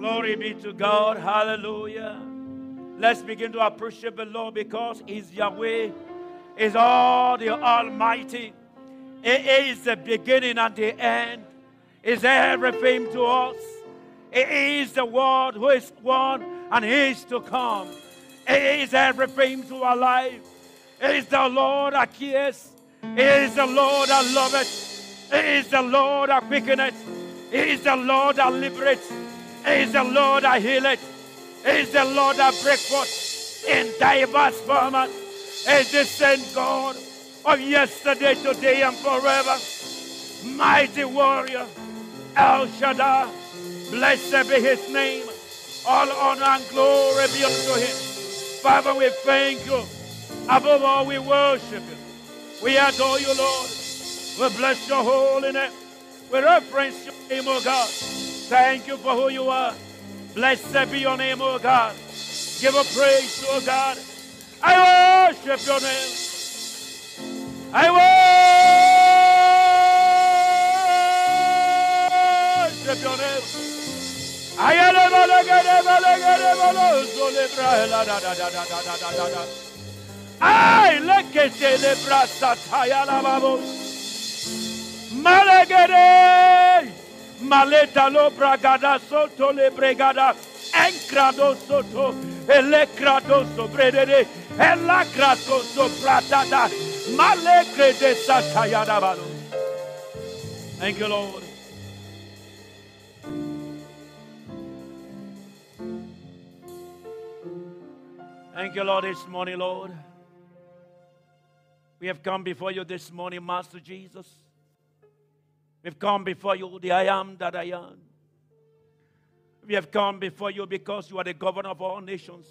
Glory be to God. Hallelujah. Let's begin to appreciate the Lord because He's Yahweh, is all the Almighty. He is the beginning and the end. Is everything to us. He is the Word who is one and is to come. He is everything to our life. He is the Lord that cares. He is the Lord that loveth. He is the Lord that quickeneth. He is the Lord that liberates. Is the Lord that healeth. He is the Lord breaks forth in diverse forms. He is the same God of yesterday, today, and forever. Mighty warrior, El Shaddai. Blessed be his name. All honor and glory be unto him. Father, we thank you. Above all, we worship you. We adore you, Lord. We bless your holy name. We reference your name, O God. Thank you for who you are. Blessed be your name, O God. Give a praise, O God. I worship your name. I worship your name. I am a Ay, le que te le brasa taya la vamos. Malegere, maleta lo bragada soto le bregada, encrado soto, elecrado sobredere, elacrato sopratata, malegre de sataya la vamos. Thank you, Lord. Thank you, Lord, this morning, Lord. We have come before you this morning, Master Jesus. We've come before you, the I am that I am. We have come before you because you are the governor of all nations.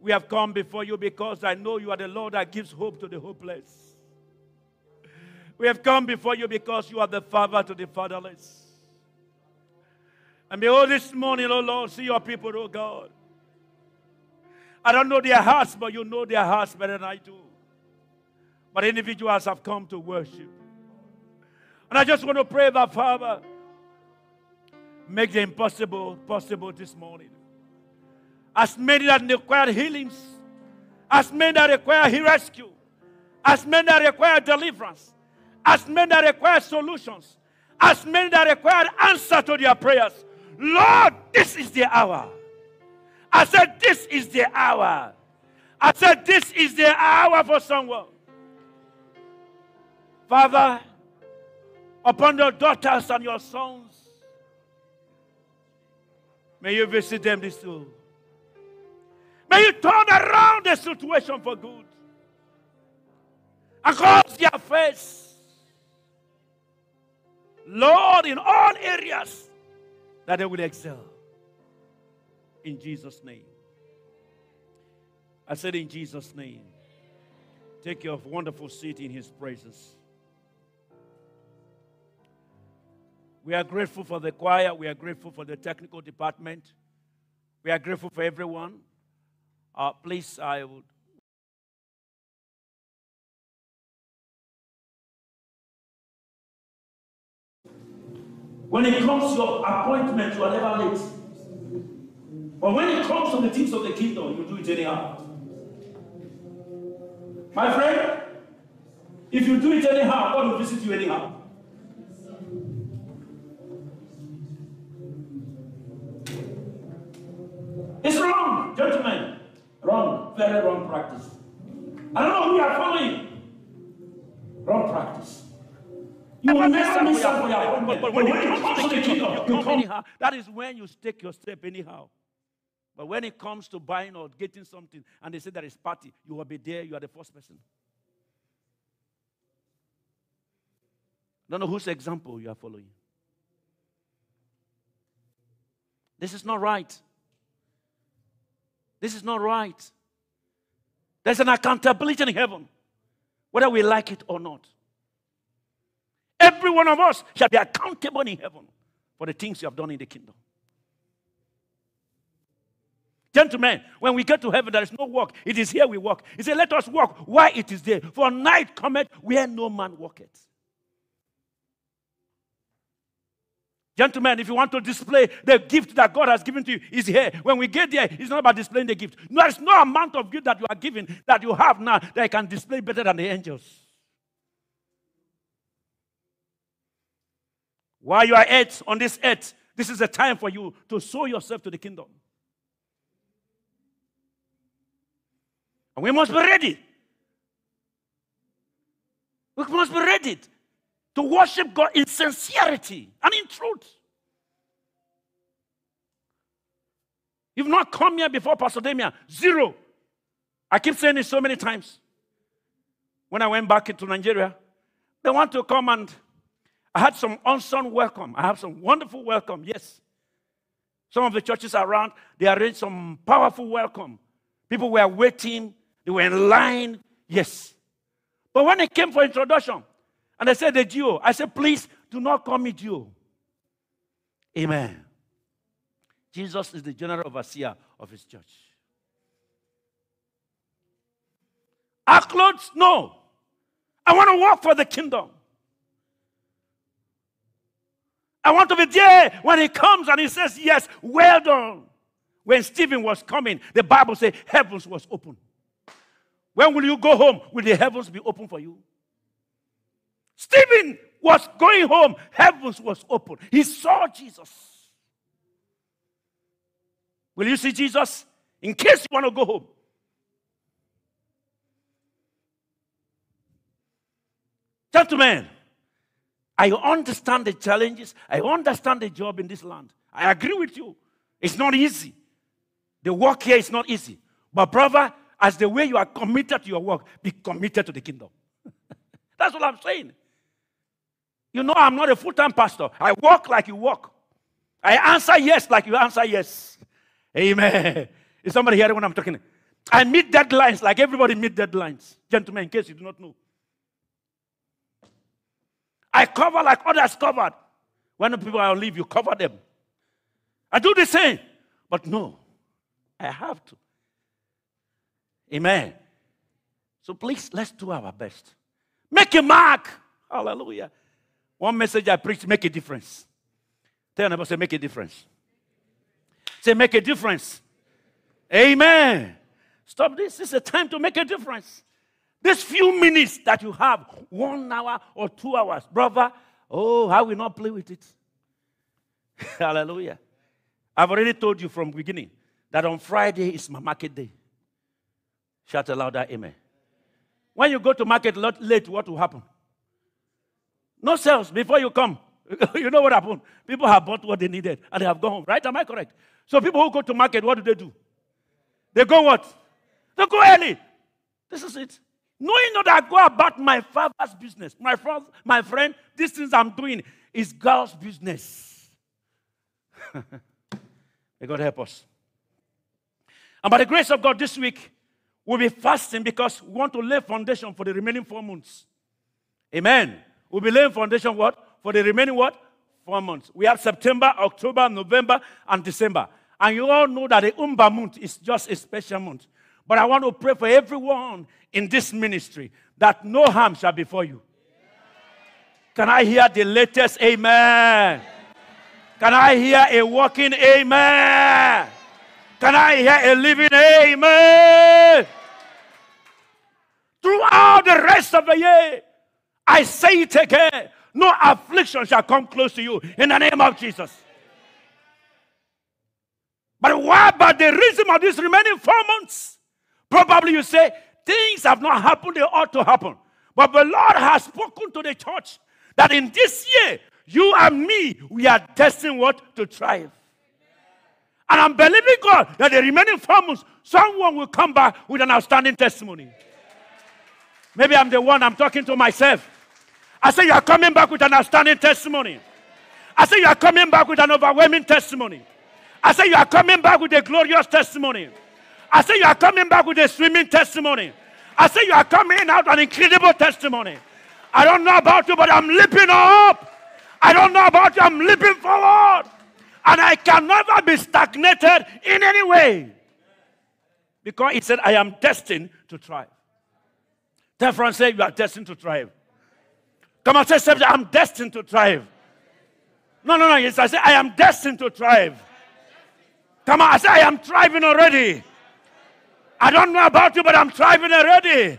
We have come before you because I know you are the Lord that gives hope to the hopeless. We have come before you because you are the father to the fatherless. And behold, this morning, oh Lord, see your people, oh God. I don't know their hearts, but you know their hearts better than I do. But individuals have come to worship. And I just want to pray that, Father, make the impossible possible this morning. As many that require healings, as many that require rescue, as many that require deliverance, as many that require solutions, as many that require answer to their prayers. Lord, this is the hour. I said, This is the hour. I said, This is the hour for someone. Father, upon your daughters and your sons, may you visit them this soon. May you turn around the situation for good and cause their face, Lord, in all areas, that they will excel in Jesus' name. I said, in Jesus' name. Take your wonderful seat in His presence. We are grateful for the choir. We are grateful for the technical department. We are grateful for everyone. Uh, please, I would. When it comes to your appointment, you are never late. But when it comes to the things of the kingdom, you do it anyhow. My friend, if you do it anyhow, God will visit you anyhow. Wrong, gentlemen. Wrong, very wrong practice. I don't know who you are following. Wrong practice. You will never miss out for your appointment. But when it comes to the kingdom, you come anyhow. That is when you take your step anyhow. But when it comes to buying or getting something, and they say there is party, you will be there, you are the first person. Don't know whose example you are following. This is not right. This is not right. There's an accountability in heaven, whether we like it or not. Every one of us shall be accountable in heaven for the things you have done in the kingdom. Gentlemen, when we get to heaven, there is no work. It is here we walk. He said, Let us walk. Why it is there? For night cometh where no man walketh. Gentlemen, if you want to display the gift that God has given to you, is here. When we get there, it's not about displaying the gift. No, there's no amount of gift that you are given that you have now that can display better than the angels. While you are earth, on this earth, this is a time for you to sow yourself to the kingdom. And we must be ready. We must be ready to worship God in sincerity and in truth. You've not come here before, Pastor Damien. Zero. I keep saying it so many times. When I went back into Nigeria, they want to come and I had some unsung welcome. I have some wonderful welcome, yes. Some of the churches around, they arranged some powerful welcome. People were waiting, they were in line, yes. But when it came for introduction, and they said the G.O., I said, please do not call me Jew. Amen. Jesus is the general overseer of his church. Our clothes? No. I want to work for the kingdom. I want to be there when he comes and he says, Yes, well done. When Stephen was coming, the Bible says heavens was open. When will you go home? Will the heavens be open for you? Stephen was going home, heavens was open. He saw Jesus. Will you see Jesus? In case you want to go home. Gentlemen, I understand the challenges. I understand the job in this land. I agree with you. It's not easy. The work here is not easy. But, brother, as the way you are committed to your work, be committed to the kingdom. That's what I'm saying. You know, I'm not a full time pastor. I walk like you walk. I answer yes like you answer yes. Amen. Is somebody hearing what I'm talking? I meet deadlines like everybody meet deadlines. Gentlemen, in case you do not know. I cover like others covered. When people are on leave, you cover them. I do the same. But no, I have to. Amen. So please, let's do our best. Make a mark. Hallelujah. One message I preach, make a difference. Tell your say, make a difference. Say, make a difference. Amen. Stop this. This is a time to make a difference. This few minutes that you have, one hour or two hours, brother, oh, how will not play with it? Hallelujah. I've already told you from beginning that on Friday is my market day. Shout a louder amen. When you go to market late, what will happen? No sales before you come. you know what happened? People have bought what they needed and they have gone home. Right? Am I correct? So people who go to market, what do they do? They go what? They go early. This is it. Knowing that I go about my father's business. My, father, my friend, these things I'm doing is God's business. May God help us. And by the grace of God, this week we'll be fasting because we want to lay foundation for the remaining four months. Amen. We'll be laying foundation what? For the remaining what? Four months. We have September, October, November, and December. And you all know that the ember month is just a special month. But I want to pray for everyone in this ministry that no harm shall befall you. Can I hear the latest amen? Can I hear a walking amen? Can I hear a living amen? Throughout the rest of the year, I say it again no affliction shall come close to you in the name of Jesus. But why? But the reason of these remaining four months, probably you say, things have not happened, they ought to happen. But the Lord has spoken to the church that in this year, you and me, we are destined what? To thrive. And I'm believing God that the remaining four months, someone will come back with an outstanding testimony. Maybe I'm the one I'm talking to myself. I say you are coming back with an outstanding testimony. I say you are coming back with an overwhelming testimony. I say you are coming back with a glorious testimony. I say you are coming back with a swimming testimony. I say you are coming out an incredible testimony. I don't know about you, but I'm leaping up. I don't know about you, I'm leaping forward. And I can never be stagnated in any way. Because he said, I am destined to thrive. Friend, say, You are destined to thrive. Come on, say. I'm destined to thrive. No, no, no. Yes, I say, I am destined to thrive. Come on, I say, I am thriving already. I don't know about you, but I'm thriving already.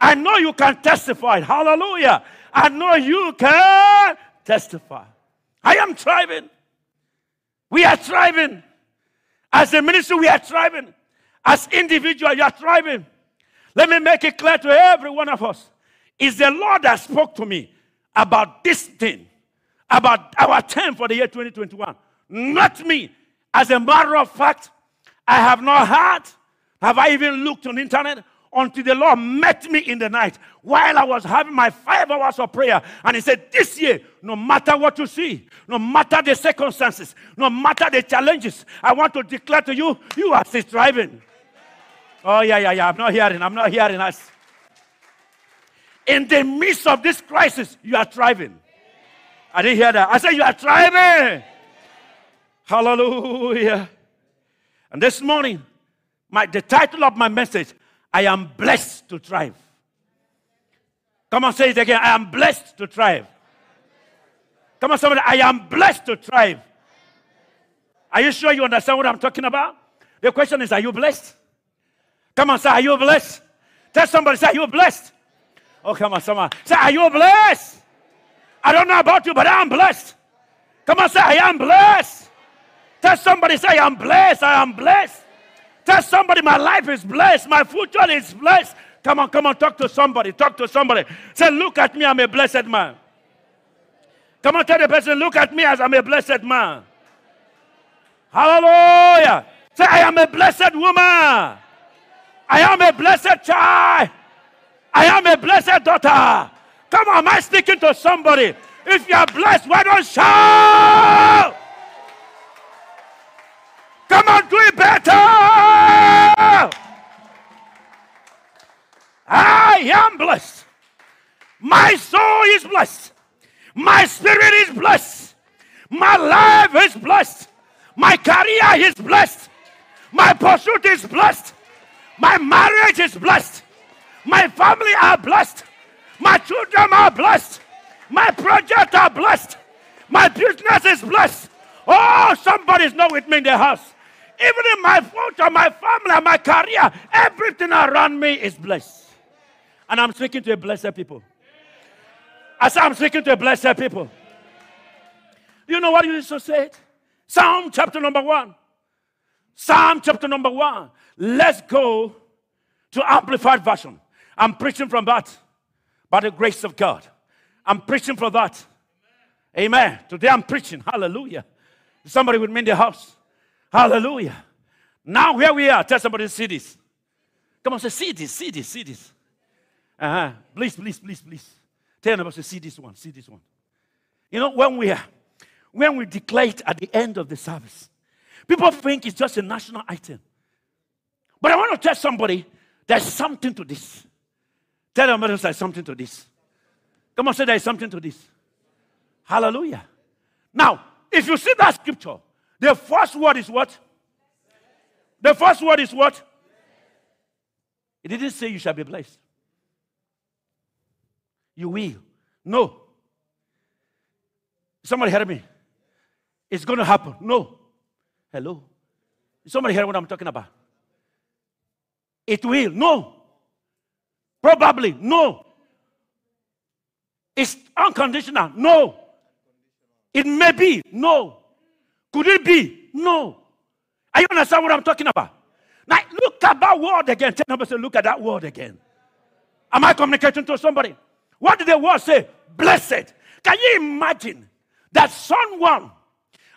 I know you can testify. Hallelujah. I know you can testify. I am thriving. We are thriving. As a ministry, we are thriving. As individuals, you are thriving. Let me make it clear to every one of us. It's the Lord that spoke to me about this thing, about our term for the year 2021. Not me. As a matter of fact, I have not heard, have I even looked on internet until the Lord met me in the night while I was having my five hours of prayer. And He said, This year, no matter what you see, no matter the circumstances, no matter the challenges, I want to declare to you, you are still striving. Oh, yeah, yeah, yeah. I'm not hearing. I'm not hearing us. In the midst of this crisis, you are thriving. I didn't hear that. I said, You are thriving. Hallelujah. And this morning, my, the title of my message, I am blessed to thrive. Come on, say it again. I am blessed to thrive. Come on, somebody. I am blessed to thrive. Are you sure you understand what I'm talking about? The question is, are you blessed? Come on, say, are you blessed? Tell somebody, say, are you blessed? Oh, come on, someone. Say, are you blessed? I don't know about you, but I'm blessed. Come on, say, I am blessed. Tell somebody, say, I am blessed. I am blessed. Tell somebody, my life is blessed. My future is blessed. Come on, come on, talk to somebody. Talk to somebody. Say, look at me, I'm a blessed man. Come on, tell the person, look at me as I'm a blessed man. Hallelujah. Say, I am a blessed woman. I am a blessed child. I am a blessed daughter. Come on, am I speaking to somebody? If you are blessed, why don't shout? Come on, do it better. I am blessed. My soul is blessed. My spirit is blessed. My life is blessed. My career is blessed. My pursuit is blessed. My marriage is blessed. My family are blessed. My children are blessed. My project are blessed. My business is blessed. Oh, somebody's not with me in the house. Even in my future, my family, my career, everything around me is blessed. And I'm speaking to a blessed people. I said, I'm speaking to a blessed people. You know what you used to say? Psalm chapter number one. Psalm chapter number one. Let's go to Amplified Version. I'm preaching from that by the grace of God. I'm preaching for that. Amen. Today I'm preaching. Hallelujah. Somebody with me in the house. Hallelujah. Now here we are. Tell somebody to see this. Come on, say, see this, see this, see this. Uh-huh. Please, please, please, please. Tell them to see this one, see this one. You know, when we are, when we declare it at the end of the service, people think it's just a national item. But I want to tell somebody there's something to this. Tell them there's something to this. Come on, say there's something to this. Hallelujah. Now, if you see that scripture, the first word is what? The first word is what? It didn't say you shall be blessed. You will. No. Somebody hear me. It's going to happen. No. Hello. Somebody hear what I'm talking about. It will. No. Probably. No. It's unconditional. No. It may be. No. Could it be? No. Are you understand what I'm talking about? Now look at that word again. Tell number say, look at that word again. Am I communicating to somebody? What did the word say? Blessed. Can you imagine that someone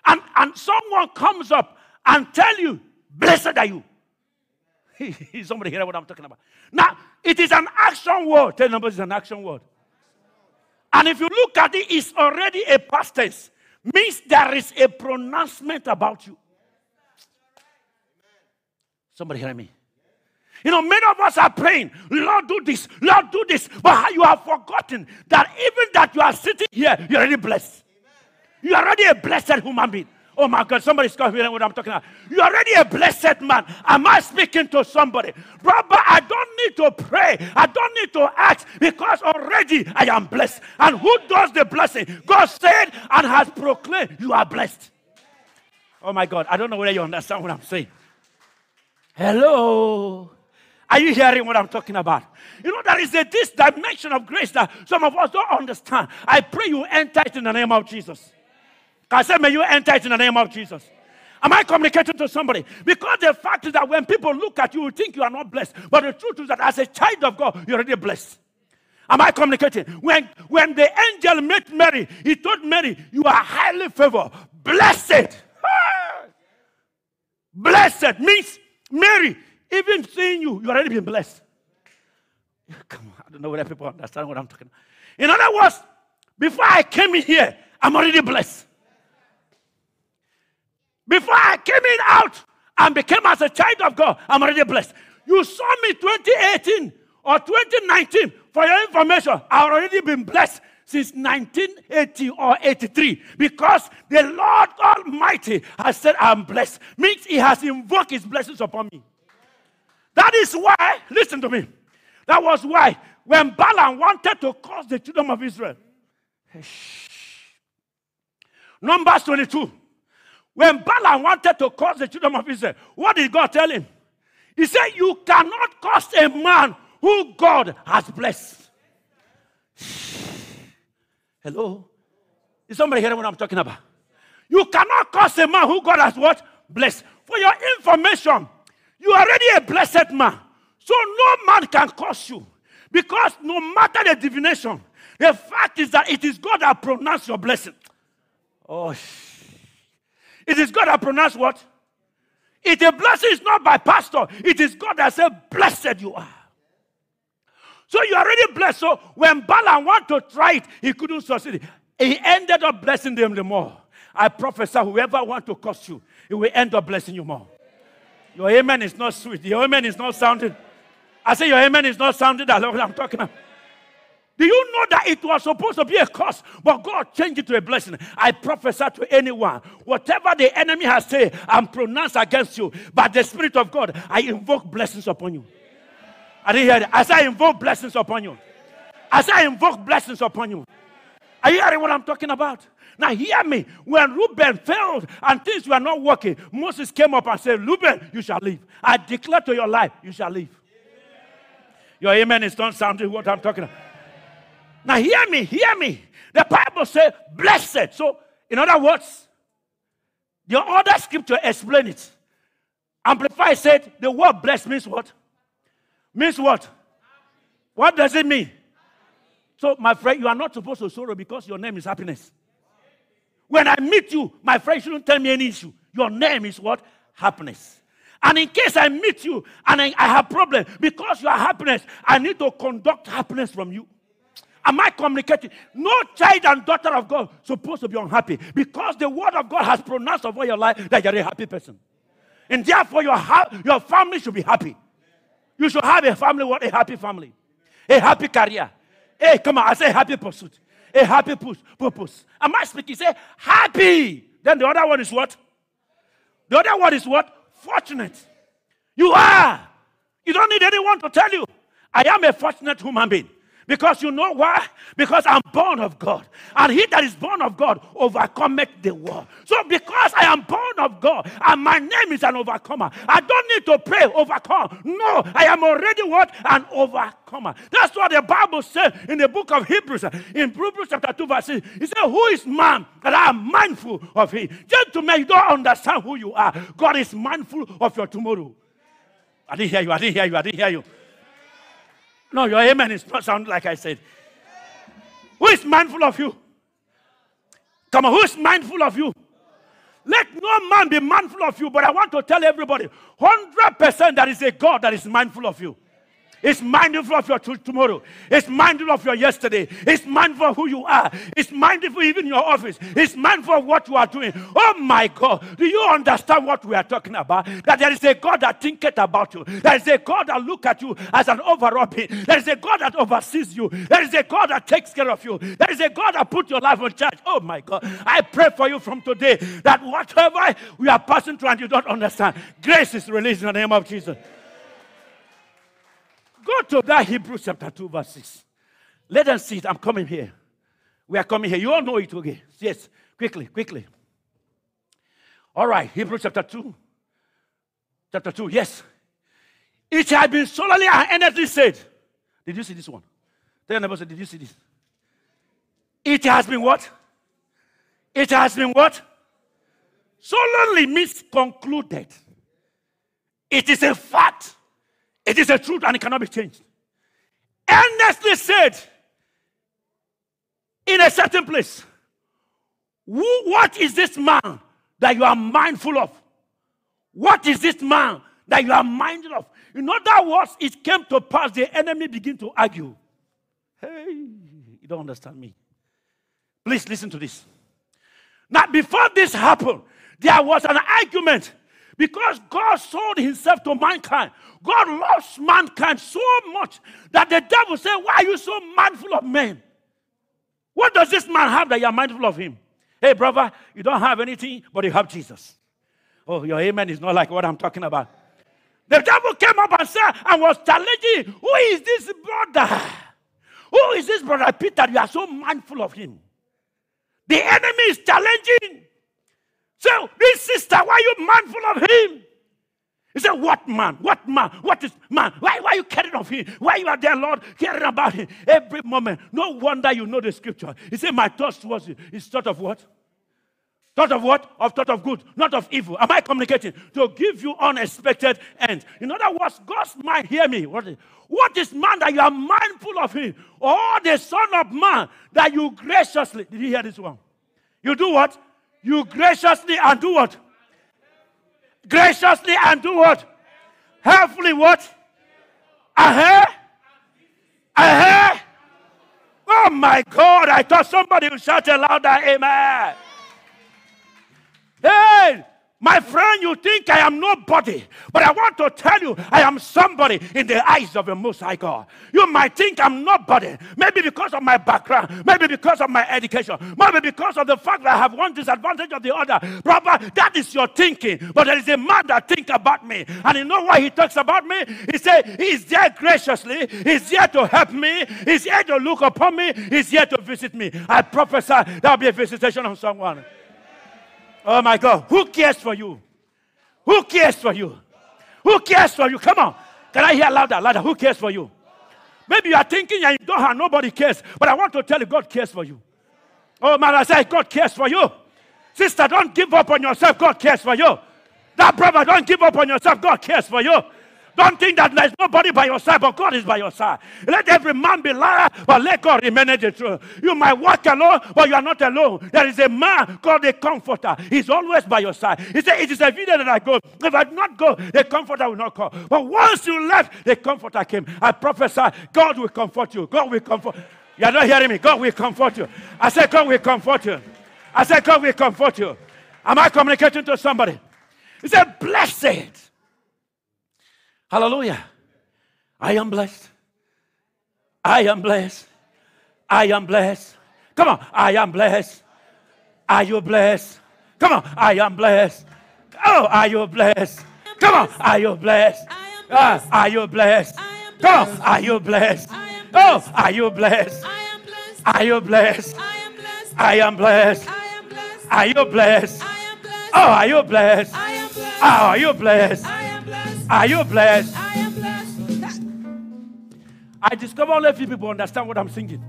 and, and someone comes up and tell you, blessed are you? somebody hear what I'm talking about. Now, it is an action word. Tell number is an action word. And if you look at it, it's already a past tense means there is a pronouncement about you. Somebody hear me? You know, many of us are praying, Lord, do this, Lord, do this. But you have forgotten that even that you are sitting here, you're already blessed. You're already a blessed human being. Oh my God, somebody's hearing what I'm talking about. You're already a blessed man. Am I speaking to somebody? Brother, I don't need to pray. I don't need to ask because already I am blessed. And who does the blessing? God said and has proclaimed, You are blessed. Oh my God, I don't know whether you understand what I'm saying. Hello. Are you hearing what I'm talking about? You know, there is a this dimension of grace that some of us don't understand. I pray you enter it in the name of Jesus. I said, may you enter it in the name of Jesus. Am I communicating to somebody? Because the fact is that when people look at you, you think you are not blessed. But the truth is that as a child of God, you're already blessed. Am I communicating? When, when the angel met Mary, he told Mary, You are highly favored, blessed. blessed means Mary, even seeing you, you already been blessed. Come on, I don't know whether people understand what I'm talking about. In other words, before I came in here, I'm already blessed. Before I came in out and became as a child of God, I'm already blessed. You saw me 2018 or 2019. For your information, I've already been blessed since 1980 or 83 because the Lord Almighty has said, I'm blessed. Means He has invoked His blessings upon me. That is why, listen to me, that was why when Balaam wanted to curse the children of Israel, Numbers 22. When Balaam wanted to curse the children of Israel, what did God tell him? He said, You cannot curse a man who God has blessed. Hello? Is somebody hearing what I'm talking about? You cannot curse a man who God has what? Blessed. For your information, you are already a blessed man. So no man can curse you. Because no matter the divination, the fact is that it is God that pronounced your blessing. Oh, it is God that pronounced what? It a blessing is not by pastor. It is God that said, Blessed you are. So you are already blessed. So when Balaam wanted to try it, he couldn't succeed. He ended up blessing them the more. I prophesy, whoever want to curse you, he will end up blessing you more. Your amen is not sweet. Your amen is not sounding. I say your amen is not sounding that I'm talking about. Do you know that it was supposed to be a curse, but God changed it to a blessing? I prophesy to anyone, whatever the enemy has said and pronounced against you, by the Spirit of God, I invoke blessings upon you. I didn't hear that. As I invoke blessings upon you. As I invoke blessings upon you. Are you hearing what I'm talking about? Now, hear me. When Reuben failed and things were not working, Moses came up and said, Reuben, you shall live. I declare to your life, you shall live. Your amen is not sounding what I'm talking about. Now, hear me, hear me. The Bible says, blessed. So, in other words, the other scripture explain it. Amplify said, the word blessed means what? Means what? What does it mean? So, my friend, you are not supposed to sorrow because your name is happiness. When I meet you, my friend you shouldn't tell me any issue. Your name is what? Happiness. And in case I meet you and I, I have problem because you are happiness, I need to conduct happiness from you. Am I communicating? No child and daughter of God supposed to be unhappy because the word of God has pronounced over your life that you're a happy person. And therefore, your, ha- your family should be happy. You should have a family, what? A happy family. A happy career. Hey, come on, I say happy pursuit. A happy push, purpose. Am I speaking? Say happy. Then the other one is what? The other one is what? Fortunate. You are. You don't need anyone to tell you. I am a fortunate human being. Because you know why? Because I'm born of God. And he that is born of God overcometh the world. So because I am born of God and my name is an overcomer, I don't need to pray overcome. No, I am already what? An overcomer. That's what the Bible says in the book of Hebrews. In Hebrews chapter 2 verse 6. He said, Who is man that I am mindful of him? Gentlemen, you don't understand who you are. God is mindful of your tomorrow. I didn't hear you. I didn't hear you. I didn't hear you. No, your amen is not sound like I said. Who is mindful of you? Come on, who is mindful of you? Let no man be mindful of you, but I want to tell everybody 100% that is a God that is mindful of you. It's mindful of your tomorrow. It's mindful of your yesterday. It's mindful of who you are. It's mindful even your office. It's mindful of what you are doing. Oh my God. Do you understand what we are talking about? That there is a God that thinketh about you. There is a God that look at you as an overall. There is a God that oversees you. There is a God that takes care of you. There is a God that put your life on charge. Oh my God. I pray for you from today that whatever we are passing through and you don't understand, grace is released in the name of Jesus. Go to that Hebrews chapter 2, verse 6. Let them see it. I'm coming here. We are coming here. You all know it, okay? Yes, quickly, quickly. All right, Hebrews chapter 2. Chapter 2, yes. It had been solely and earnestly said. Did you see this one? Tell your neighbor, did you see this? It has been what? It has been what? Solemnly misconcluded. It is a fact it is a truth and it cannot be changed. Earnestly said in a certain place, Who, What is this man that you are mindful of? What is this man that you are mindful of? In other words, it came to pass, the enemy begin to argue. Hey, you don't understand me. Please listen to this. Now, before this happened, there was an argument because God sold himself to mankind. God loves mankind so much that the devil said, Why are you so mindful of men? What does this man have that you are mindful of him? Hey, brother, you don't have anything, but you have Jesus. Oh, your amen is not like what I'm talking about. The devil came up and said, and was challenging, Who is this brother? Who is this brother Peter? You are so mindful of him. The enemy is challenging so, this sister, why are you mindful of him? He said, What man? What man? What is man? Why, why are you caring of him? Why you are there, Lord, caring about him every moment? No wonder you know the scripture. He said, My thoughts was his thought of what? Thought of what? Of thought of good, not of evil. Am I communicating? To give you unexpected end. In other words, God's mind, hear me. What is, what is man that you are mindful of him? Or the son of man that you graciously, did you hear this one? You do what? You graciously and do what? Graciously and do what? Helpfully what? Uh-huh. Uh-huh. Oh my God, I thought somebody would shout a louder amen. Hey, my friend, you think I am nobody, but I want to tell you I am somebody in the eyes of the Most High God. You might think I'm nobody, maybe because of my background, maybe because of my education, maybe because of the fact that I have one disadvantage or the other. Brother, that is your thinking. But there is a man that think about me, and you know why he talks about me? He said he's there graciously, he's here to help me, he's here to look upon me, he's here to visit me. I prophesy there'll be a visitation on someone. Oh my God. Who cares for you? Who cares for you? Who cares for you? Come on. Can I hear louder, louder? Who cares for you? Maybe you are thinking and you don't have nobody cares, but I want to tell you God cares for you. Oh man, I say God cares for you. Sister, don't give up on yourself. God cares for you. That brother, don't give up on yourself. God cares for you. Don't think that there's nobody by your side, but God is by your side. Let every man be liar, but let God remain the truth. You might walk alone, but you are not alone. There is a man called a comforter. He's always by your side. He said, It is evident that I go. If I do not go, the comforter will not come. But once you left, the comforter came. I prophesy, God will comfort you. God will comfort. You are not hearing me. God will comfort you. I said, God will comfort you. I said, God will comfort you. Am I communicating to somebody? He said, Blessed Hallelujah. I am blessed. I am blessed. I am blessed. Come on. I am blessed. Are you blessed? Come on. I am blessed. Oh, are you blessed? Come on. Are you blessed? Ah, are you blessed? Come on. Are you blessed? Oh, are you blessed? Are you blessed? I am blessed. Are you blessed? Oh, are you blessed? Oh, are you blessed? Are you blessed? I am blessed. I discover only a few people understand what I'm singing.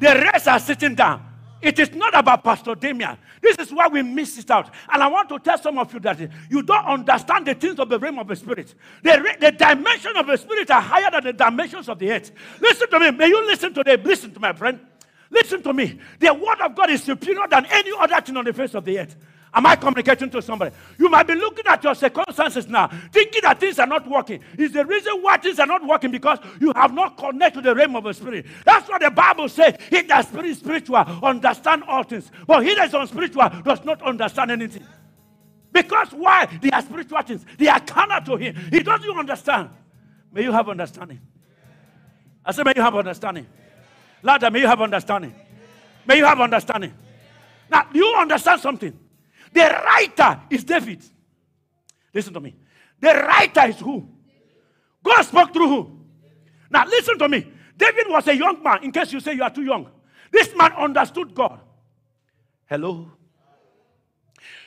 The rest are sitting down. It is not about Pastor Damien. This is why we miss it out. And I want to tell some of you that you don't understand the things of the realm of the spirit. The, the dimension of the spirit are higher than the dimensions of the earth. Listen to me. May you listen to them. Listen to my friend. Listen to me. The word of God is superior than any other thing on the face of the earth. Am I communicating to somebody? You might be looking at your circumstances now, thinking that things are not working. Is the reason why things are not working because you have not connected to the realm of the spirit. That's what the Bible says. He that spirit spiritual understand all things, but he that is unspiritual does not understand anything. Because why? They are spiritual things. They are carnal to him. He doesn't understand. May you have understanding. I said, may you have understanding. Louder, may you have understanding. May you have understanding. Now, do you understand something? The writer is David. Listen to me. The writer is who? God spoke through who? Now, listen to me. David was a young man, in case you say you are too young. This man understood God. Hello?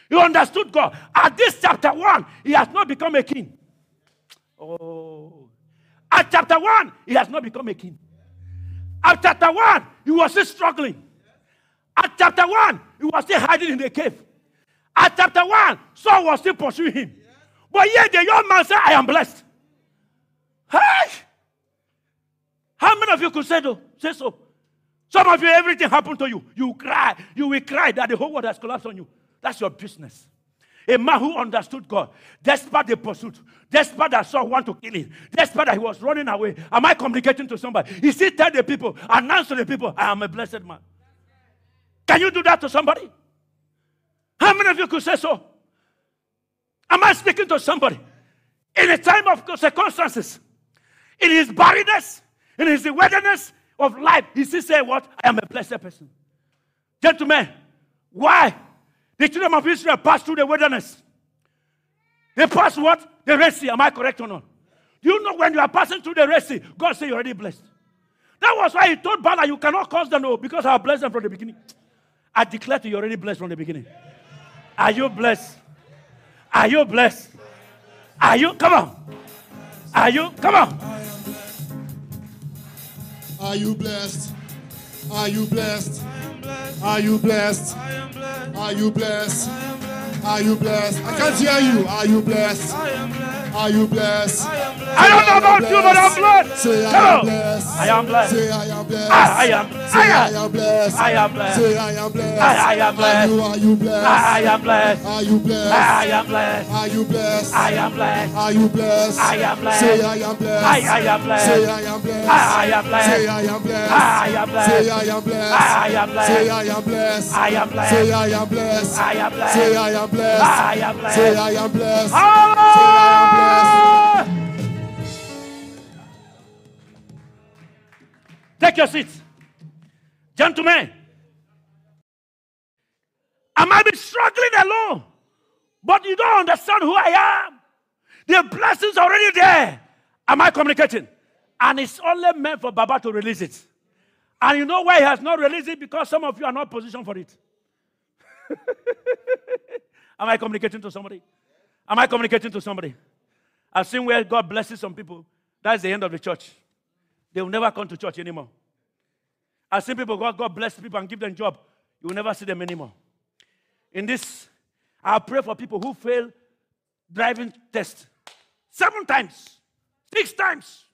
He understood God. At this chapter 1, he has not become a king. Oh. At chapter 1, he has not become a king. At chapter 1, he was still struggling. At chapter 1, he was still hiding in the cave. At chapter 1, Saul was still pursuing him. But yet the young man said, I am blessed. Hey! How many of you could say, so? say so? Some of you, everything happened to you. You cry. You will cry that the whole world has collapsed on you. That's your business. A man who understood God, despite the pursuit, despite that Saul want to kill him, despite that he was running away. Am I communicating to somebody? He still tell the people, announce to the people, I am a blessed man. Can you do that to somebody? How many of you could say so? Am I speaking to somebody? In a time of circumstances, in his barrenness, in his wilderness of life, he still say, What? I am a blessed person. Gentlemen, why? The children of Israel passed through the wilderness. They passed what? The Red Sea. Am I correct or not? Do you know when you are passing through the Red Sea, God said you're already blessed. That was why he told Bala, you cannot cause them no, because I have blessed them from the beginning. I declare to you already blessed from the beginning. Are you blessed? Are you blessed? Are you? Come on. Are you? Come on. Are you blessed? Are you blessed? I am blessed. Are you blessed? I am blessed. Are you blessed? I am blessed. Are you blessed? I can't hear you. Are you blessed? I am blessed. Are you blessed? I don't know about you, but I'm blessed. Say I am blessed. I am blessed. Say I am blessed. I am. I am blessed. I am blessed. Say I am blessed. I am blessed. Are you, are you blessed? I am blessed. Are you blessed? I am blessed. Are you blessed? I am blessed. Are you blessed? I am blessed. Say I am blessed. I am blessed. Say I am blessed. I am blessed. Say I am blessed. I am blessed. Say I am blessed. I am blessed. Say I am blessed. I am blessed. Say I am blessed. I am blessed. Say I am blessed. I am blessed. Say I am blessed. Ah! Take your seats. Gentlemen, I might be struggling alone, but you don't understand who I am. The blessings already there. Am I communicating? And it's only meant for Baba to release it. And you know why he has not released it? Because some of you are not positioned for it. Am I communicating to somebody? Am I communicating to somebody? I've seen where God blesses some people. That's the end of the church. They will never come to church anymore. I've seen people, God, God bless people and give them job. You will never see them anymore. In this, I pray for people who fail driving test seven times, six times.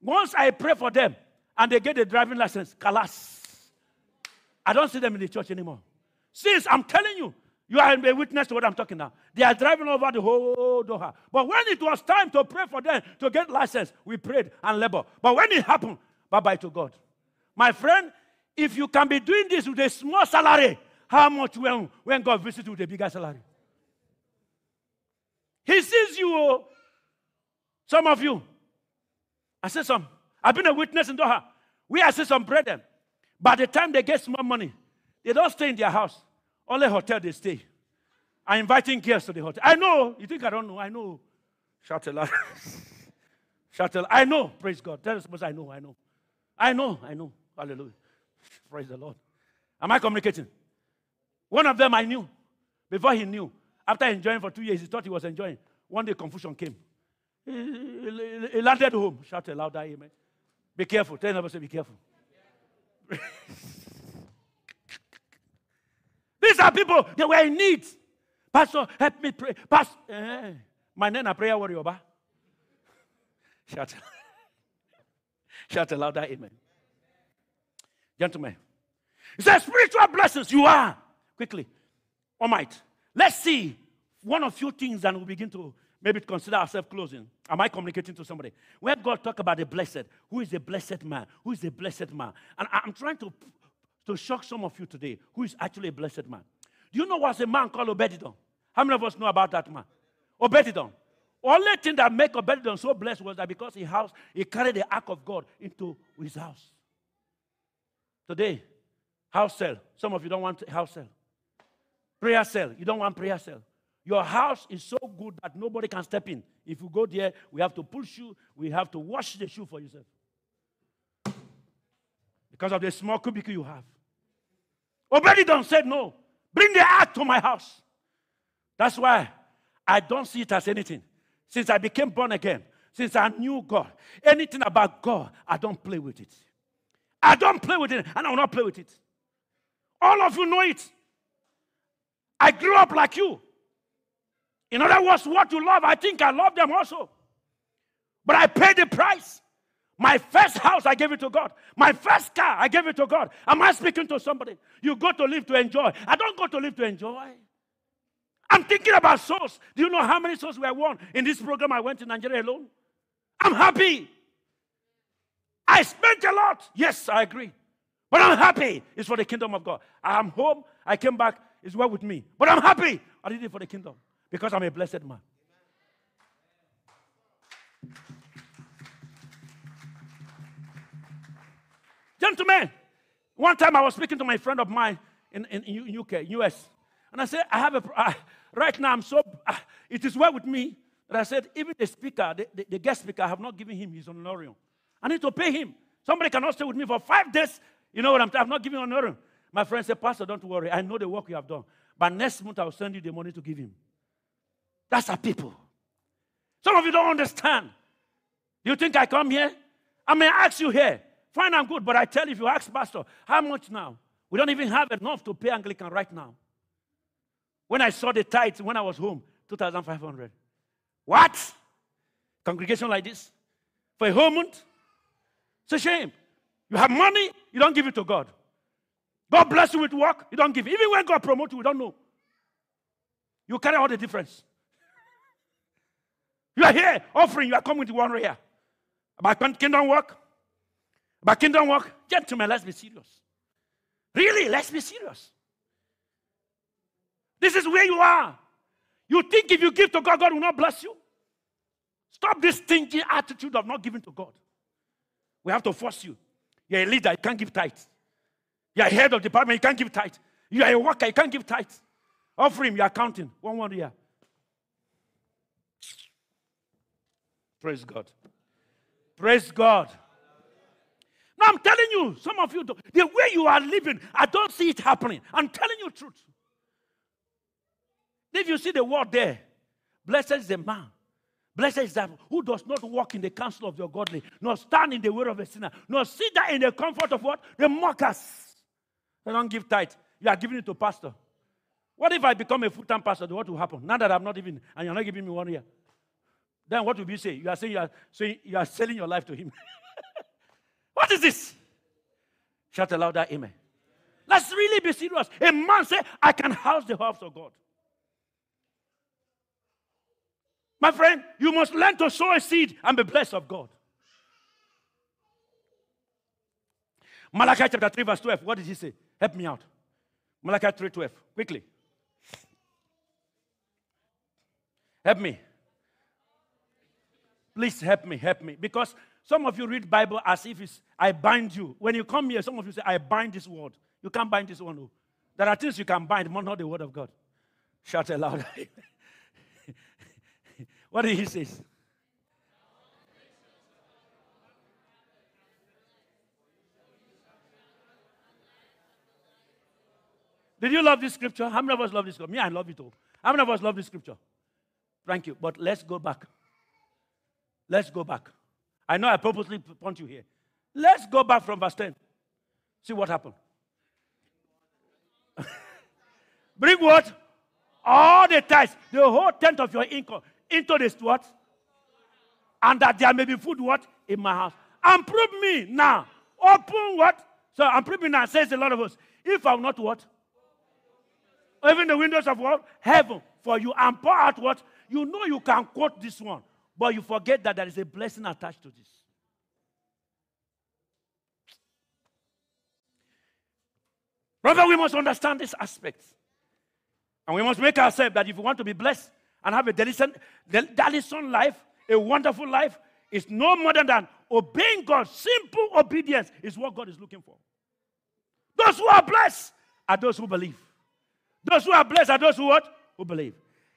Once I pray for them and they get a driving license, kalas. I don't see them in the church anymore. Since I'm telling you, you are a witness to what I'm talking now. They are driving over the whole Doha. But when it was time to pray for them to get license, we prayed and labor. But when it happened, bye bye to God. My friend, if you can be doing this with a small salary, how much when, when God visits with a bigger salary? He sees you. oh. Some of you. I said some. I've been a witness in Doha. We I see some brethren. By the time they get small money, they don't stay in their house. Only hotel they stay. I'm inviting guests to the hotel. I know. You think I don't know? I know. Shout aloud. Shout aloud. I know. Praise God. Tell us, I know. I know. I know. I know. Hallelujah. Praise the Lord. Am I communicating? One of them I knew. Before he knew, after enjoying for two years, he thought he was enjoying. One day confusion came. He, landed home. Shout aloud, amen. Be careful. Tell neighbor, say, be careful. These are people, that were in need. Pastor, help me pray. Pastor, eh, my name is prayer warrior. Ba. Shout, shout aloud, amen. Gentlemen, it says spiritual blessings. You are quickly. All might. Let's see one of few things and we'll begin to maybe consider ourselves closing. Am I communicating to somebody? When God talk about the blessed, who is the blessed man? Who is the blessed man? And I'm trying to, to shock some of you today who is actually a blessed man. Do you know what's a man called Obededom? How many of us know about that man? Obededom. Only thing that make Obededom so blessed was that because he house, he carried the ark of God into his house. Today, house cell. Some of you don't want house cell. Prayer cell. You don't want prayer cell. Your house is so good that nobody can step in. If you go there, we have to push you, We have to wash the shoe for yourself. Because of the small cubicle you have. Obededom said no. Bring the ark to my house. That's why I don't see it as anything. Since I became born again, since I knew God, anything about God, I don't play with it. I don't play with it, and I will not play with it. All of you know it. I grew up like you. In other words, what you love, I think I love them also. But I paid the price. My first house, I gave it to God. My first car, I gave it to God. Am I speaking to somebody? You go to live to enjoy. I don't go to live to enjoy. I'm thinking about souls. Do you know how many souls we have won in this program? I went to Nigeria alone. I'm happy. I spent a lot. Yes, I agree. But I'm happy. It's for the kingdom of God. I'm home. I came back. It's well with me. But I'm happy. I did it for the kingdom because I'm a blessed man. Gentlemen, one time I was speaking to my friend of mine in, in, in UK, US, and I said, I have a, uh, right now I'm so, uh, it is well with me that I said, even the speaker, the, the, the, guest speaker, I have not given him his honorarium. I need to pay him. Somebody cannot stay with me for five days. You know what I'm, I'm not giving honorarium. My friend said, Pastor, don't worry. I know the work you have done. But next month I'll send you the money to give him. That's our people. Some of you don't understand. You think I come here? I may ask you here. Fine, I'm good. But I tell you, if you ask Pastor, how much now? We don't even have enough to pay Anglican right now. When I saw the tithes when I was home, 2,500. What? Congregation like this? For a whole month? It's a shame. You have money, you don't give it to God. God bless you with work, you don't give. Even when God promotes you, we don't know. You carry all the difference. You are here offering, you are coming to one here. About kingdom work. About kingdom work. Gentlemen, let's be serious. Really, let's be serious. This is where you are. You think if you give to God, God will not bless you? Stop this stingy attitude of not giving to God. We have to force you. You're a leader, you can't give tithes. You're a head of department, you can't give tithes. You are a worker, you can't give tithes. Offering, you're counting. One, one year. Praise God. Praise God. Now I'm telling you, some of you, the way you are living, I don't see it happening. I'm telling you truth. If you see the word there, blessed is the man. Blessed is that who does not walk in the counsel of the godly, nor stand in the way of a sinner, nor sit there in the comfort of what? The mockers. They don't give tithe. You are giving it to pastor. What if I become a full-time pastor? What will happen? Now that I'm not even, and you're not giving me one year. Then what will you say? You are saying you are, saying you are selling your life to him. what is this? Shout aloud that amen. Let's really be serious. A man say, I can house the house of God. My friend, you must learn to sow a seed and be blessed of God. Malachi chapter 3, verse 12. What did he say? Help me out. Malachi 3 12. Quickly. Help me. Please help me, help me. Because some of you read Bible as if it's I bind you. When you come here, some of you say, I bind this word. You can't bind this one. No. There are things you can bind, but not the word of God. Shout aloud. What did he say? Did you love this scripture? How many of us love this scripture? Me, I love it all. How many of us love this scripture? Thank you. But let's go back. Let's go back. I know I purposely point you here. Let's go back from verse 10. See what happened. Bring what? All the tithes, the whole tenth of your income into this what? And that there may be food what? In my house. And prove me now. Open what? So I'm proving now, says a lot of us. If I'm not what? Open the windows of what? Heaven for you and pour out what? You know you can quote this one, but you forget that there is a blessing attached to this. Brother, we must understand this aspect. And we must make ourselves that if we want to be blessed and have a delicious, delicious life, a wonderful life, it's no more than obeying God. Simple obedience is what God is looking for. Those who are blessed are those who believe. Those who are blessed are those who what? Who believe.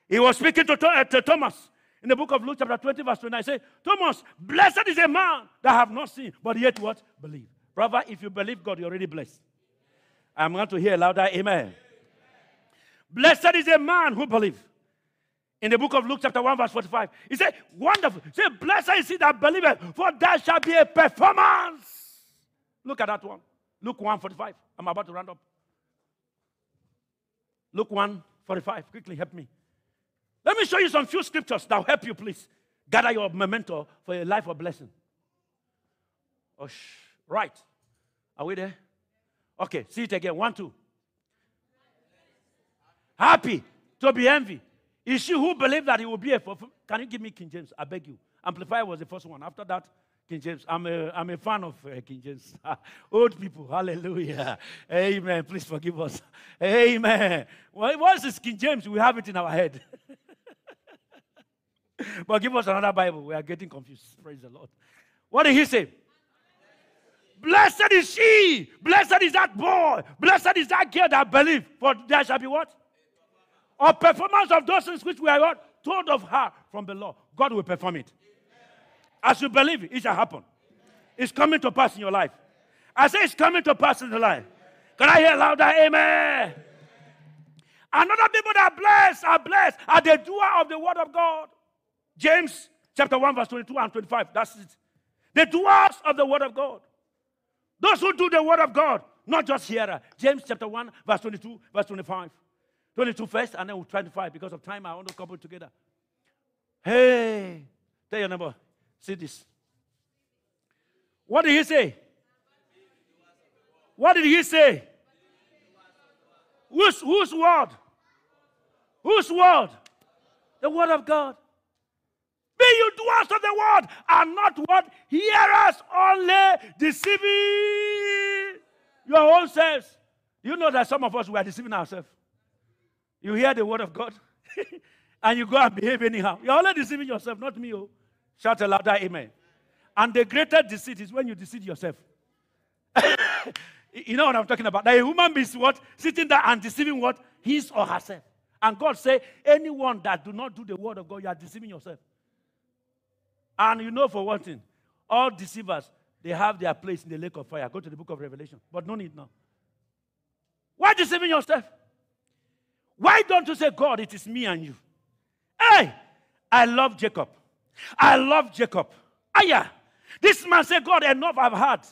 He was speaking to, uh, to Thomas in the book of Luke, chapter 20, verse 29. He said, Thomas, blessed is a man that have not seen, but yet what? Believe. Brother, if you believe God, you're already blessed. I'm going to hear louder, amen. amen. Blessed is a man who believes. In the book of Luke, chapter 1, verse 45, he said, Wonderful. Said, Blessed is he that believeth, for there shall be a performance. Look at that one. Luke 1 45. I'm about to round up. Luke 1 45. Quickly help me. Me show you some few scriptures that will help you, please. Gather your memento for a life of blessing. Oh, sh- right. Are we there? Okay, see it again. One, two. Happy to be envy. Is she who believed that he would be a. Can you give me King James? I beg you. Amplified was the first one. After that, King James. I'm a, I'm a fan of uh, King James. Old people, hallelujah. Amen. Please forgive us. Amen. Well, is King James? We have it in our head. but give us another Bible. We are getting confused. Praise the Lord. What did he say? Blessed is she. Blessed is that boy. Blessed is that girl that believe. For there shall be what? A performance of those things which we are told of her from the law. God will perform it. As you believe, it shall happen. It's coming to pass in your life. I say it's coming to pass in your life. Can I hear louder? Amen. Another people that are blessed are blessed are the doer of the word of God. James chapter 1, verse 22 and 25. That's it. The doers of the word of God. Those who do the word of God, not just hearer. James chapter 1, verse 22, verse 25. 22 first, and then 25. Because of time, I want to couple together. Hey, tell your neighbor, See this. What did he say? What did he say? Whose, whose word? Whose word? The word of God. You doers of the word and not what? Hearers only, deceiving your own selves. You know that some of us were deceiving ourselves. You hear the word of God and you go and behave anyhow. You're only deceiving yourself, not me. Oh. Shout a louder amen. And the greater deceit is when you deceive yourself. you know what I'm talking about? That a woman is what? Sitting there and deceiving what? His or herself. And God say, anyone that do not do the word of God, you are deceiving yourself. And you know for one thing, all deceivers, they have their place in the lake of fire. Go to the book of Revelation. But no need now. Why deceiving yourself? Why don't you say, God, it is me and you? Hey, I love Jacob. I love Jacob. Ah, Aya. This man said, God, enough I've had.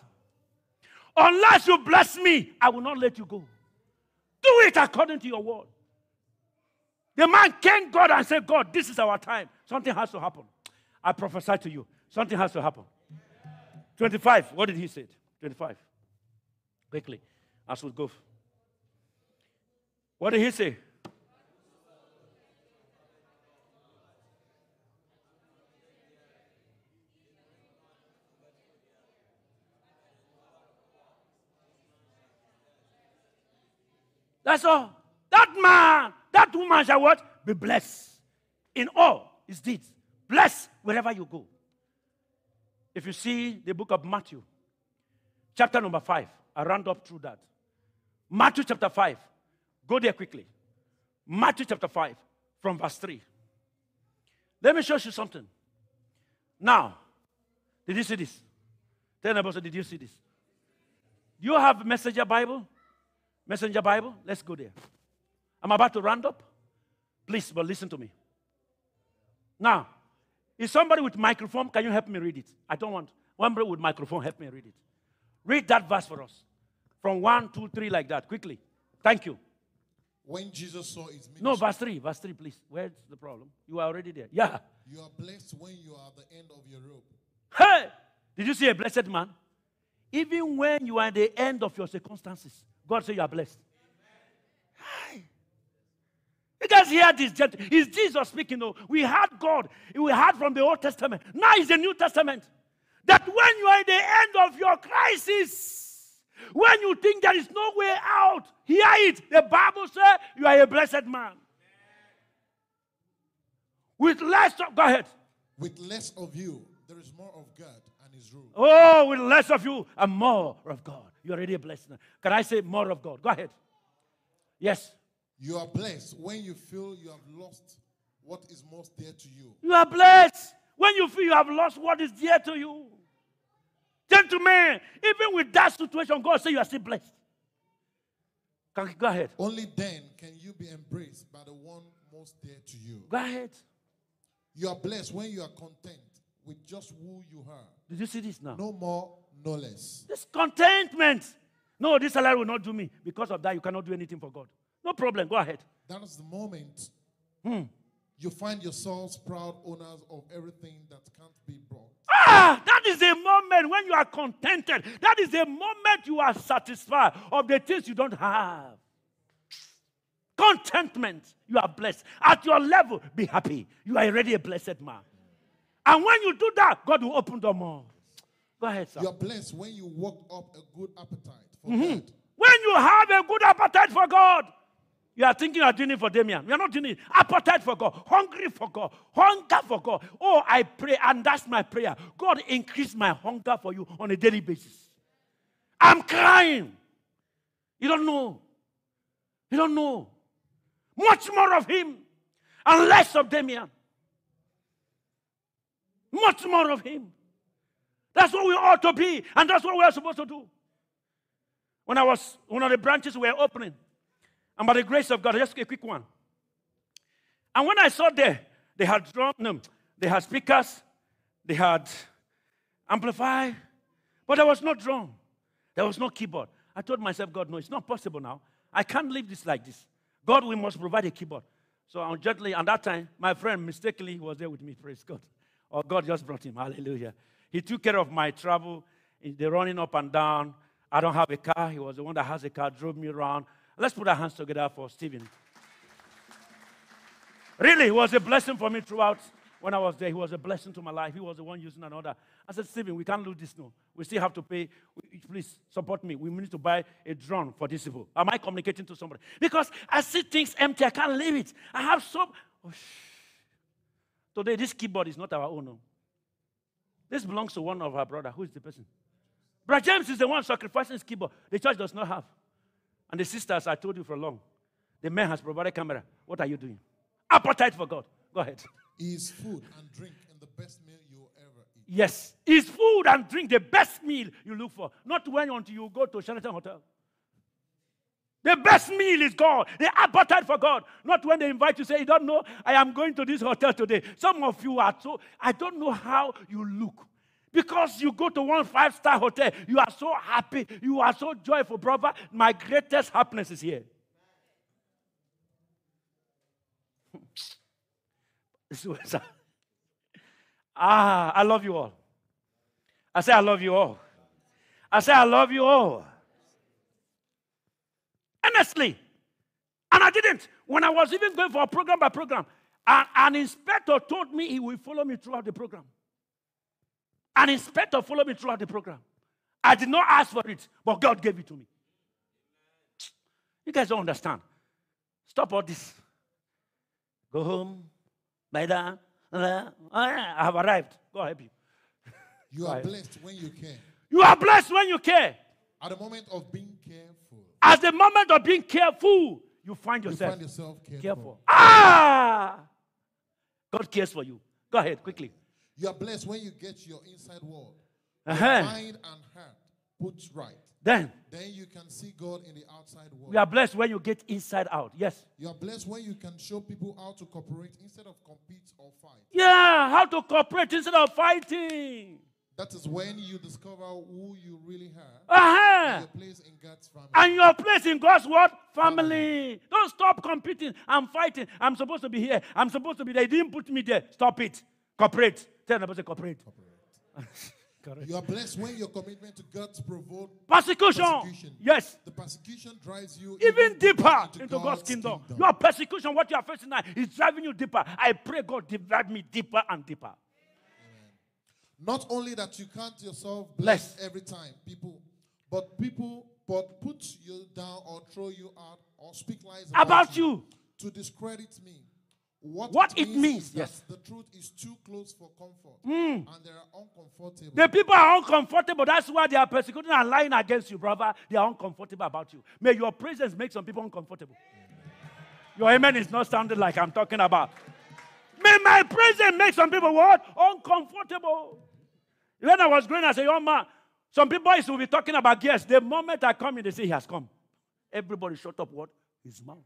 Unless you bless me, I will not let you go. Do it according to your word. The man came God and said, God, this is our time. Something has to happen. I prophesy to you. Something has to happen. 25. What did he say? 25. Quickly. As we go. What did he say? That's all. That man, that woman shall what? Be blessed in all his deeds. Blessed wherever you go. If you see the book of Matthew, chapter number 5, I round up through that. Matthew chapter 5. Go there quickly. Matthew chapter 5, from verse 3. Let me show you something. Now, did you see this? Tell neighbor, did you see this? Do you have messenger Bible? Messenger Bible? Let's go there. I'm about to round up. Please, but listen to me. Now, is somebody with microphone? Can you help me read it? I don't want one brother with microphone. Help me read it. Read that verse for us. From one, two, three, like that. Quickly. Thank you. When Jesus saw his ministry. No, verse 3. Verse 3, please. Where's the problem? You are already there. Yeah. You are blessed when you are at the end of your rope. Hey! Did you see a blessed man? Even when you are at the end of your circumstances, God say you are blessed. Hi. You guys hear this? Is Jesus speaking? No, we had God. We had from the Old Testament. Now is the New Testament. That when you are at the end of your crisis, when you think there is no way out, hear it. The Bible says you are a blessed man. With less of, go ahead. With less of you, there is more of God and His rule. Oh, with less of you and more of God. You're already a blessed man. Can I say more of God? Go ahead. Yes. You are blessed when you feel you have lost what is most dear to you. You are blessed when you feel you have lost what is dear to you. Gentlemen, even with that situation, God say you are still blessed. Can, go ahead. Only then can you be embraced by the one most dear to you. Go ahead. You are blessed when you are content with just who you are. Did you see this now? No more, no less. This contentment. No, this salary will not do me. Because of that, you cannot do anything for God. No problem. Go ahead. That is the moment hmm. you find yourselves proud owners of everything that can't be brought. Ah, that is a moment when you are contented. That is a moment you are satisfied of the things you don't have. Contentment. You are blessed. At your level, be happy. You are already a blessed man. And when you do that, God will open the more. Go ahead, sir. You are blessed when you work up a good appetite for mm-hmm. God. When you have a good appetite for God, you are thinking you are doing it for Damien. You are not doing it. Appetite for God, hungry for God, hunger for God. Oh, I pray, and that's my prayer. God, increase my hunger for you on a daily basis. I'm crying. You don't know. You don't know. Much more of Him and less of Damien. Much more of Him. That's what we ought to be, and that's what we are supposed to do. When I was, one of the branches were opening, and by the grace of God, just a quick one. And when I saw there, they had drum, no, they had speakers, they had amplifier, but there was no drum. There was no keyboard. I told myself, God, no, it's not possible now. I can't leave this like this. God, we must provide a keyboard. So I'm gently, and that time, my friend mistakenly was there with me, praise God. Or God just brought him, hallelujah. He took care of my travel, the running up and down. I don't have a car. He was the one that has a car, drove me around. Let's put our hands together for Stephen. Really, he was a blessing for me throughout when I was there. He was a blessing to my life. He was the one using another. I said, Stephen, we can't lose this now. We still have to pay. Please support me. We need to buy a drone for this evil. Am I communicating to somebody? Because I see things empty. I can't leave it. I have so. Oh, Today, this keyboard is not our own. No. This belongs to one of our brother. Who is the person? Brother James is the one sacrificing his keyboard. The church does not have. And the sisters, I told you for long, the man has provided camera. What are you doing? Appetite for God. Go ahead. Is food and drink and the best meal you ever eat. Yes. Is food and drink the best meal you look for. Not when until you go to Sheraton Hotel. The best meal is God. The appetite for God. Not when they invite you, say, You don't know, I am going to this hotel today. Some of you are so, I don't know how you look. Because you go to one five star hotel, you are so happy, you are so joyful, brother. My greatest happiness is here. ah, I love you all. I say, I love you all. I say, I love you all. Honestly. And I didn't. When I was even going for a program by program, an inspector told me he will follow me throughout the program. An inspector followed me throughout the program. I did not ask for it, but God gave it to me. You guys don't understand. Stop all this. Go home. Down. I have arrived. God help you. You are blessed when you care. You are blessed when you care. At the moment of being careful. At the moment of being careful, you find yourself, you find yourself careful. careful. Ah! God cares for you. Go ahead, quickly. You are blessed when you get your inside world, uh-huh. mind and heart put right. Then, then you can see God in the outside world. You are blessed when you get inside out. Yes. You are blessed when you can show people how to cooperate instead of compete or fight. Yeah, how to cooperate instead of fighting. That is when you discover who you really are. Uh-huh. And your place in God's family. And your place in God's what? Family. family. Don't stop competing. I'm fighting. I'm supposed to be here. I'm supposed to be there. They didn't put me there. Stop it. Cooperate. Tell them to cooperate. cooperate. correct. You are blessed when your commitment to God's provoke Persecution. persecution. Yes. The persecution drives you Even deeper into God's kingdom. Your persecution, what you are facing now, is driving you deeper. I pray God divide me deeper and deeper. Not only that you can't yourself Bless. bless every time, people, but people, but put you down or throw you out or speak lies About you. to discredit me. What, What it means, is yes. the truth is too close for comfort, hmm. and they are uncomfortable. The people are uncomfortable. That's why they are persecuting and lying against you, brother. They are uncomfortable about you. May your presence make some people uncomfortable. Your amen is not sounding like I'm talking about. May my presence make some people what? Uncomfortable. When I was growing as a young man, some people used to be talking about yes. The moment I come in, they say he has come. Everybody shut up what? His mouth.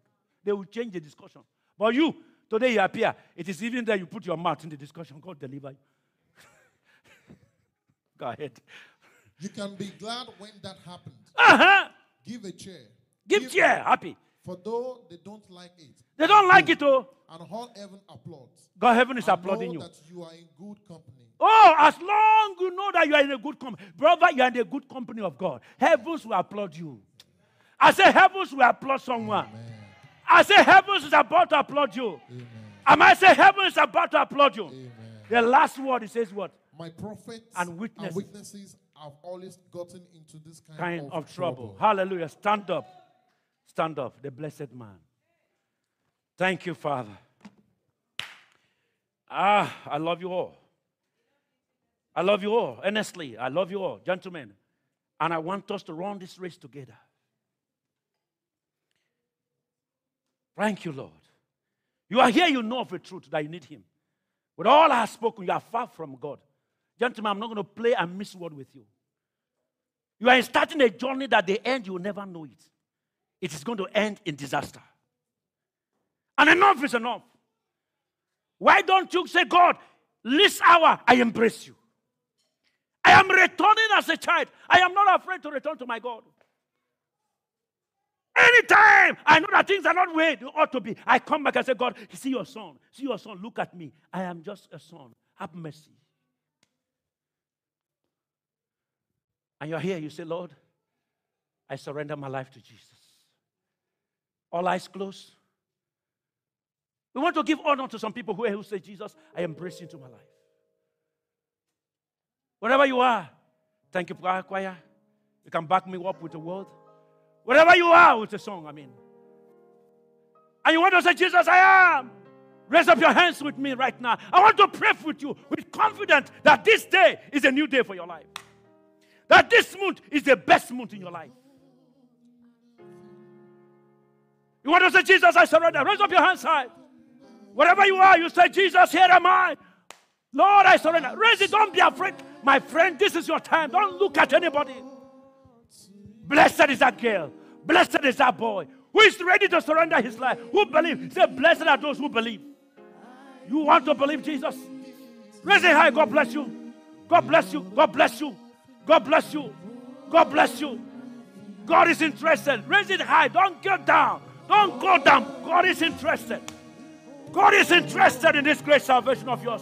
They will change the discussion. But you, today you appear. It is even there you put your mouth in the discussion. God deliver you. Go ahead. you can be glad when that happens. Uh-huh. Give a chair. Give cheer, happy. For though they don't like it, They don't like it, oh. and all heaven applauds. God heaven is applauding you. that you are in good company. Oh, as long you know that you are in a good company, brother, you are in a good company of God. Heavens will applaud you. I say heavens will applaud someone. I say heavens is about to applaud you. Amen. Am I say heaven is about to applaud you? Amen. The last word it says what? My prophets And witnesses. witnesses have always gotten into this kind, Kind of, of trouble. Hallelujah. Stand up. Stand up. The blessed man. Thank you, Father. Ah, I love you all. I love you all. Honestly, I love you all. Gentlemen. And I want us to run this race together. Thank you, Lord. You are here, you know of the truth that you need Him. With all I have spoken, you are far from God. Gentlemen, I'm not going to play a miss word with you. You are starting a journey that the end you will never know it. It is going to end in disaster. And enough is enough. Why don't you say, God, this hour I embrace you? I am returning as a child. I am not afraid to return to my God. Anytime I know that things are not where they ought to be, I come back and say, God, see your son. See your son. Look at me. I am just a son. Have mercy. And you're here, you say, Lord, I surrender my life to Jesus. All eyes closed. We want to give honor to some people who, who say, Jesus, I embrace you into my life. Wherever you are, thank you, choir. You can back me up with the word. Wherever you are with the song, I mean. And you want to say, Jesus, I am. Raise up your hands with me right now. I want to pray with you with confidence that this day is a new day for your life. That this month is the best month in your life. You want to say, Jesus, I surrender. Raise up your hands high. Wherever you are, you say, Jesus, here am I. Lord, I surrender. Raise it. Don't be afraid. My friend, this is your time. Don't look at anybody. Blessed is that girl. Blessed is that boy who is ready to surrender his life. Who believe? Say, blessed are those who believe. You want to believe Jesus? Raise it high. God bless you. God bless you. God bless you. God bless you. God bless you. God is interested. Raise it high. Don't get down. Don't go down. God is interested. God is interested in this great salvation of yours.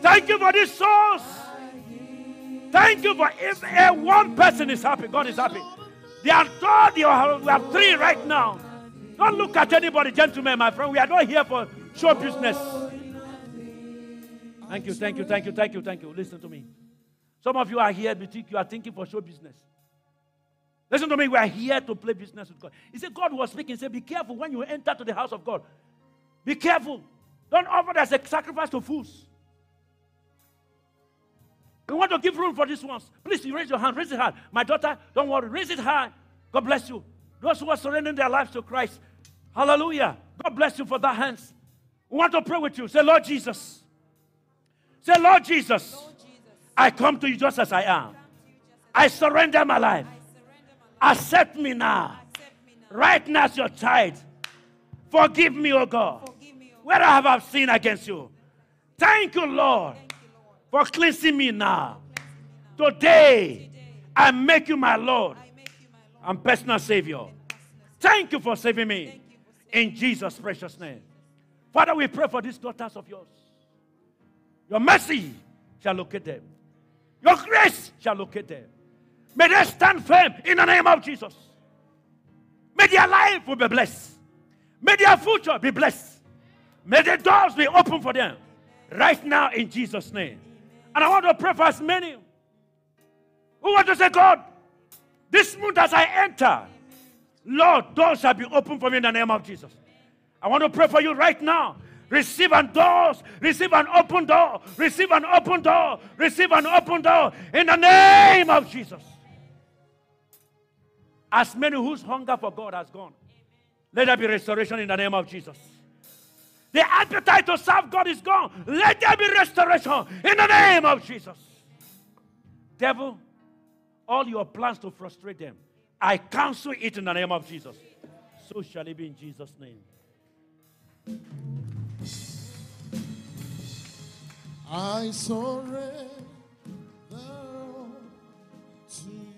Thank you for this source. Thank you for if a one person is happy, God is happy. They are third, you have, three right now. Don't look at anybody, gentlemen, my friend. We are not here for show business. Thank you, thank you, thank you, thank you, thank you. Listen to me. Some of you are here, but you are thinking for show business. Listen to me, we are here to play business with God. He said, God was speaking. He said, Be careful when you enter to the house of God. Be careful. Don't offer as a sacrifice to fools. We want to give room for these ones. Please, you raise your hand. Raise it high. My daughter, don't worry. Raise it high. God bless you. Those who are surrendering their lives to Christ. Hallelujah. God bless you for that hands. We want to pray with you. Say, Lord Jesus. Say, Lord Jesus. I come to you just as I am. I surrender my life. Accept me now. Right now as your child. Forgive me, O God. Where I have sinned against you. Thank you, Lord, for cleansing me now. Today, I make you my Lord. and personal Savior. Thank you for saving me. In Jesus' precious name. Father, we pray for these daughters of yours. Your mercy shall locate them. Your grace shall locate them. May they stand firm in the name of Jesus. May their life will be blessed. May their future be blessed. May the doors be open for them right now in Jesus' name. And I want to pray for as many who want to say, God, this month as I enter, Lord, doors shall be open for me in the name of Jesus. I want to pray for you right now. Receive an doors, receive an open door, receive an open door, receive an open door in the name of Jesus as many whose hunger for God has gone. Let there be restoration in the name of Jesus. The appetite to serve God is gone. Let there be restoration in the name of Jesus. Devil, all your plans to frustrate them, I cancel it in the name of Jesus. So shall it be in Jesus' name. I surrender to